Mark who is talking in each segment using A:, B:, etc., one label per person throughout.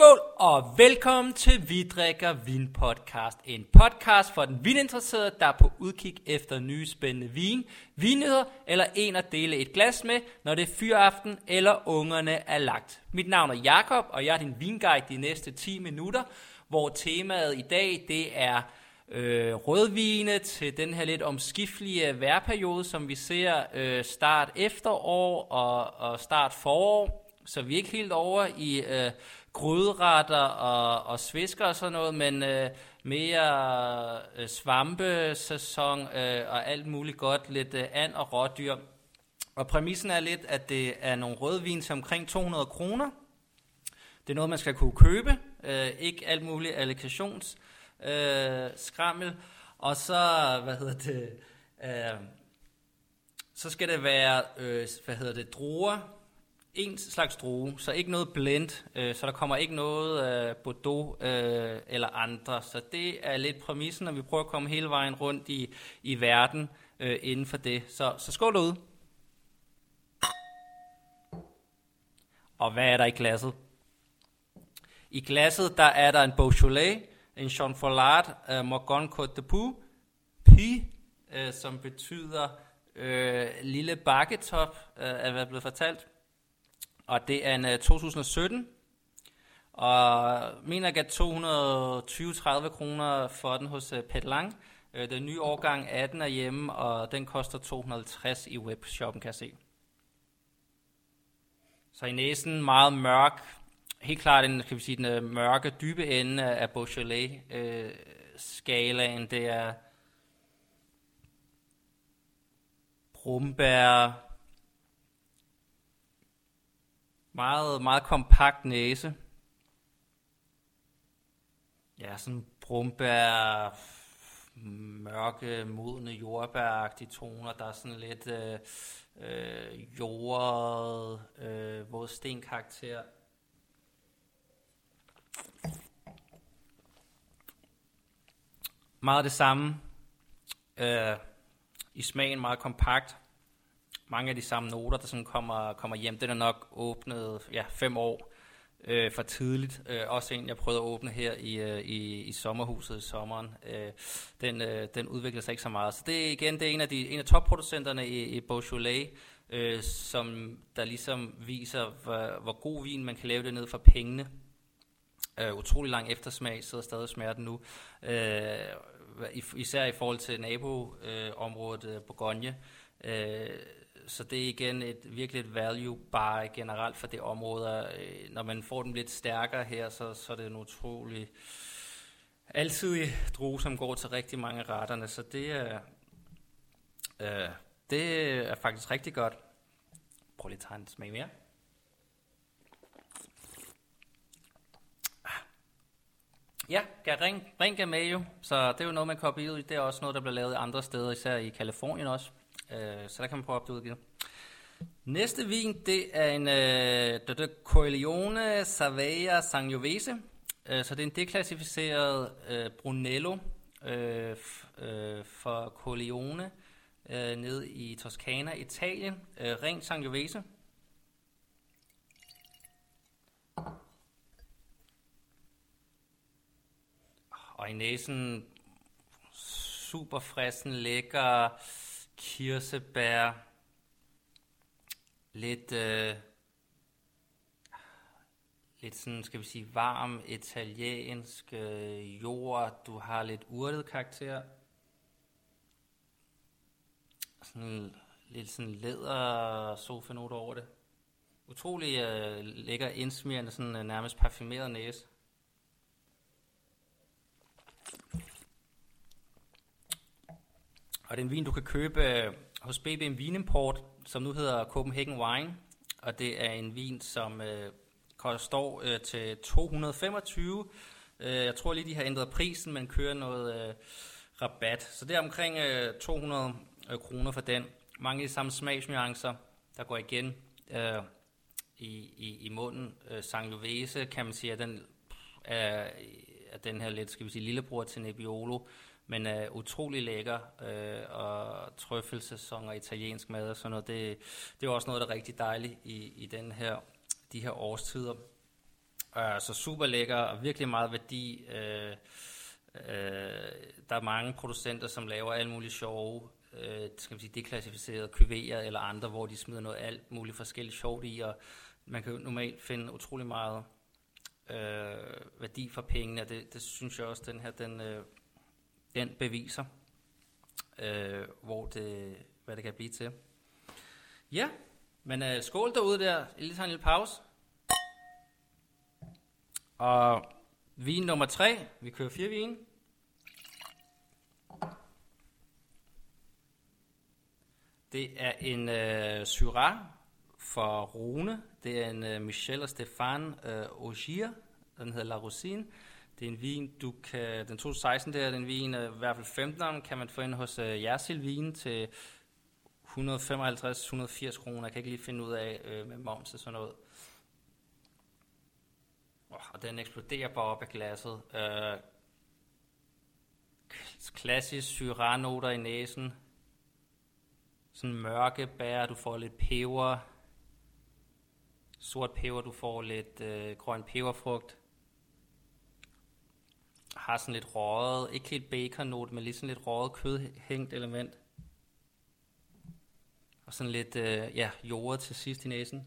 A: Skål og velkommen til Vi drikker vin podcast. En podcast for den vininteresserede, der er på udkig efter nye spændende vin, vinheder eller en at dele et glas med, når det er fyraften eller ungerne er lagt. Mit navn er Jakob og jeg er din vinguide de næste 10 minutter, hvor temaet i dag det er øh, rødvine til den her lidt omskiftelige vejrperiode, som vi ser øh, start efterår og, og start forår. Så vi er ikke helt over i øh, grødretter og, og svisker og sådan noget, men øh, mere øh, svampesæson øh, og alt muligt godt, lidt øh, and- og rådyr. Og præmissen er lidt, at det er nogle rødvin til omkring 200 kroner. Det er noget, man skal kunne købe, øh, ikke alt muligt allokations øh, skrammel. Og så, hvad hedder det, øh, så skal det være, øh, hvad hedder det, druer, en slags drue, så ikke noget blend, øh, så der kommer ikke noget øh, Bordeaux øh, eller andre. Så det er lidt præmissen, når vi prøver at komme hele vejen rundt i, i verden øh, inden for det. Så, så skål derude. Og hvad er der i glasset? I glasset, der er der en Beaujolais, en Jean Follard, øh, uh, Morgon Côte de Pou, Pi, uh, øh, som betyder uh, lille bakketop, uh, er hvad blevet fortalt. Og det er en øh, uh, 2017, og mener jeg 220-30 kroner for den hos øh, uh, Petlang. Uh, øh, den nye årgang 18 er hjemme, og den koster 250 i webshoppen, kan jeg se. Så i næsen meget mørk, helt klart den, kan vi sige, den uh, mørke, dybe ende af Beaujolais-skalaen. Uh, det er brumbær, meget, meget kompakt næse. Ja, sådan brumbær, mørke, modne, jordbæragtige toner. Der er sådan lidt øh, øh, jordet, øh, våd stenkarakter. Meget det samme. Øh, I smagen meget kompakt. Mange af de samme noter, der sådan kommer, kommer hjem. Den er nok åbnet ja, fem år øh, for tidligt. Øh, også en, jeg prøvede at åbne her i, øh, i, i sommerhuset i sommeren. Øh, den, øh, den udvikler sig ikke så meget. Så det er igen det er en af, de, en af topproducenterne i, i Beaujolais, øh, som der ligesom viser, hvor, hvor god vin man kan lave det ned for pengene. Øh, utrolig lang eftersmag, sidder stadig smerten nu. Øh, især i forhold til naboområdet øh, Bourgogne. Øh, så det er igen et virkelig et value bare generelt for det område. Øh, når man får den lidt stærkere her, så, så er det en utrolig altid drue, som går til rigtig mange retterne. Så det er, øh, det er faktisk rigtig godt. Prøv lige at tage en smag mere. Ah. Ja, ring, Ring Gameo, så det er jo noget, man kopierer ud. Det er også noget, der bliver lavet andre steder, især i Kalifornien også. Øh, så der kan man prøve at opdage. Næste vin, det er en øh, det det Corleone Savea Sangiovese. Øh, så det er en deklassificeret øh, Brunello øh, øh, fra Corleone øh, nede i Toscana, Italien. Øh, ren Sangiovese. Og i næsen super frissen, lækker kirsebær, lidt, øh, lidt sådan, skal vi sige, varm italiensk øh, jord. Du har lidt urtet karakter. Sådan lidt sådan læder sofa over det. Utrolig øh, lækker indsmirrende, sådan øh, nærmest parfumeret næse. Og det er en vin, du kan købe øh, hos BBM Vinimport, som nu hedder Copenhagen Wine. Og det er en vin, som øh, koster øh, til 225. Øh, jeg tror lige, de har ændret prisen, men kører noget øh, rabat. Så det er omkring øh, 200 øh, kroner for den. Mange af de samme smagsnuancer, der går igen øh, i, i, i munden. Øh, Sangiovese, kan man sige, er den er, er den her lidt, skal vi sige, lillebror til Nebbiolo men er utrolig lækker, øh, og trøffelsæson og italiensk mad og sådan noget, det, det er også noget, der er rigtig dejligt i, i den her, de her årstider. Uh, så super lækker og virkelig meget værdi. Uh, uh, der er mange producenter, som laver alle mulige sjove, uh, skal man sige, deklassificerede kuvéer eller andre, hvor de smider noget alt muligt forskelligt sjovt i, og man kan jo normalt finde utrolig meget uh, værdi for pengene, og det, det synes jeg også, den her, den, uh, den beviser, øh, hvor det, hvad det kan blive til. Ja, men øh, skål derude der. Jeg lige tager en lille pause. Og vin nummer tre. Vi kører fire vin. Det er en øh, Syrah for Rune. Det er en øh, Michel og Stefan øh, Ogier. Den hedder La Rosine. Det er en vin, du kan, den 2016 der, den vin, øh, i hvert fald 15 kan man få ind hos øh, uh, Jersil Vin til 155-180 kroner. Jeg kan ikke lige finde ud af øh, med moms og sådan noget. Oh, og den eksploderer bare op af glasset. Øh, klassisk syranoter i næsen. Sådan mørke bær, du får lidt peber. Sort peber, du får lidt øh, grøn peberfrugt. Har sådan lidt røget, ikke helt bacon men lige sådan lidt røget kødhængt element. Og sådan lidt øh, ja, jord til sidst i næsen.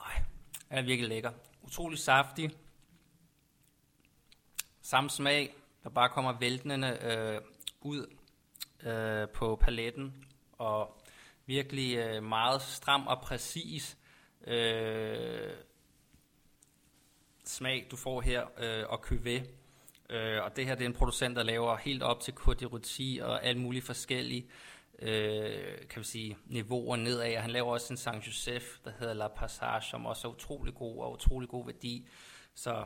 A: Ej, er virkelig lækker. Utrolig saftig. Samme smag, der bare kommer væltende øh, ud øh, på paletten. Og virkelig øh, meget stram og præcis øh, smag, du får her, øh, og cuvée. Øh, og det her det er en producent, der laver helt op til Côte de og alle mulige forskellige øh, kan vi sige, niveauer nedad. Og han laver også en Saint Joseph, der hedder La Passage, som også er utrolig god og utrolig god værdi. Så,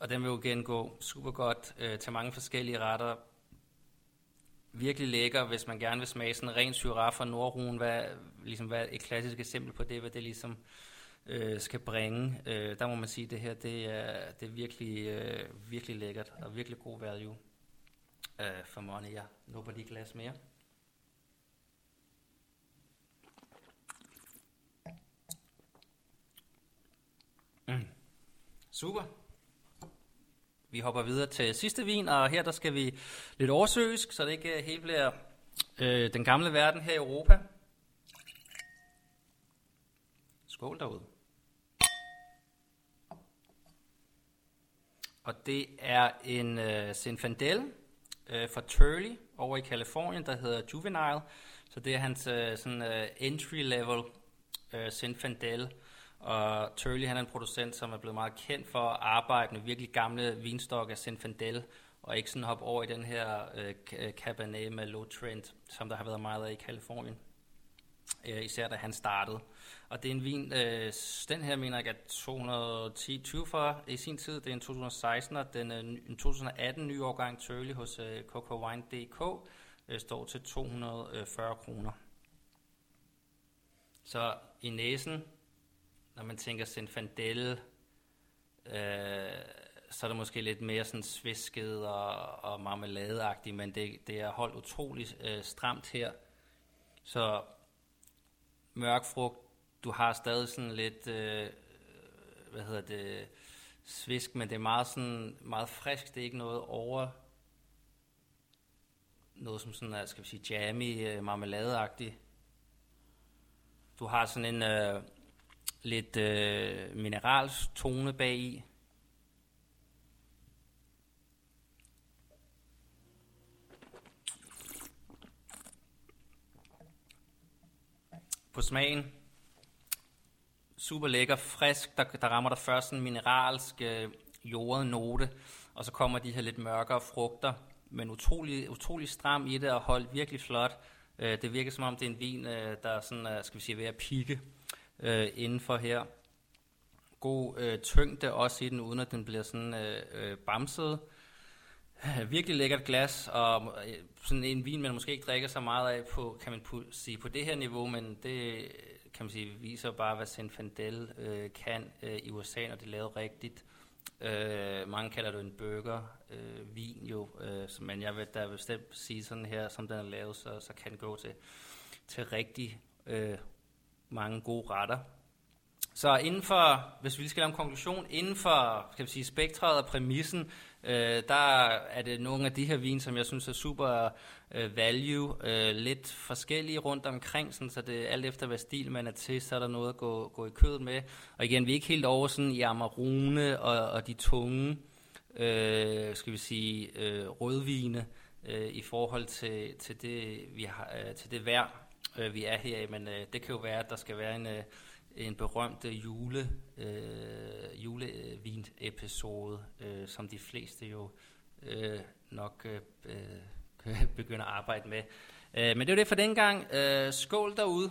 A: og den vil jo igen gå super godt øh, til mange forskellige retter. Virkelig lækker, hvis man gerne vil smage sådan en ren syrah fra Nordruen. Hvad, ligesom, hvad et klassisk eksempel på det, hvad det ligesom øh, skal bringe. Øh, der må man sige, at det her det er, det er virkelig, øh, virkelig lækkert og virkelig god value øh, for money. Jeg nubber lige glas mere. Mm. Super. Vi hopper videre til sidste vin, og her der skal vi lidt oversøisk, så det ikke helt bliver øh, den gamle verden her i Europa. Skål derude. Og det er en uh, Zinfandel øh, fra Turley over i Kalifornien, der hedder Juvenile. Så det er hans øh, sådan, øh, entry-level øh, Zinfandel. Og Turley han er en producent, som er blevet meget kendt for at arbejde med virkelig gamle vinstokke af Zinfandel, og ikke sådan hoppe over i den her øh, øh Cabernet Merlot trend, som der har været meget af i Kalifornien. Øh, især da han startede. Og det er en vin, øh, den her mener jeg er 210 for i sin tid. Det er en 2016, og den øh, er en 2018 ny årgang Turley hos øh, CocoWine.dk øh, står til 240 øh, kroner. Så i næsen, når man tænker Zinfandel, øh, så er det måske lidt mere sådan svisket og, og marmeladeagtigt, men det, det er holdt utrolig øh, stramt her. Så mørk frugt, du har stadig sådan lidt, øh, hvad hedder det, svisk, men det er meget sådan, meget frisk, det er ikke noget over, noget som sådan er, skal vi sige, jammy, øh, marmeladeagtigt. Du har sådan en øh, lidt øh, mineralstone bag i. På smagen, super lækker, frisk, der, der rammer der først en mineralsk, øh, jordet note, og så kommer de her lidt mørkere frugter, men utrolig, utrolig stram i det og holdt virkelig flot. Øh, det virker som om, det er en vin, øh, der er sådan, øh, skal vi sige, ved at pikke øh, indenfor her. God øh, tyngde også i den, uden at den bliver sådan øh, øh, bamset. Virkelig lækkert glas, og øh, sådan en vin, man måske ikke drikker så meget af på, kan man sige, på det her niveau, men det kan man sige, viser bare, hvad Zinfandel øh, kan øh, i USA, når det er lavet rigtigt. Øh, mange kalder det en burger, øh, vin jo, øh, men jeg vil da bestemt sige sådan her, som den er lavet, så, så kan den gå til, til rigtig øh, mange gode retter. Så inden for, hvis vi skal lave en konklusion, inden for skal vi sige, spektret og præmissen, øh, der er det nogle af de her vin, som jeg synes er super øh, value, øh, lidt forskellige rundt omkring, sådan, så det alt efter, hvad stil man er til, så er der noget at gå, gå i kødet med. Og igen, vi er ikke helt over sådan i Amarone og, og de tunge, øh, skal vi sige, øh, rødvine, øh, i forhold til, til, det, vi har, øh, til det vejr, øh, vi er her i, men øh, det kan jo være, at der skal være en, øh, en berømt jule, øh, julevin-episode, øh, som de fleste jo øh, nok øh, øh begynder at arbejde med. Øh, men det var det for den gang. Øh, skål derude.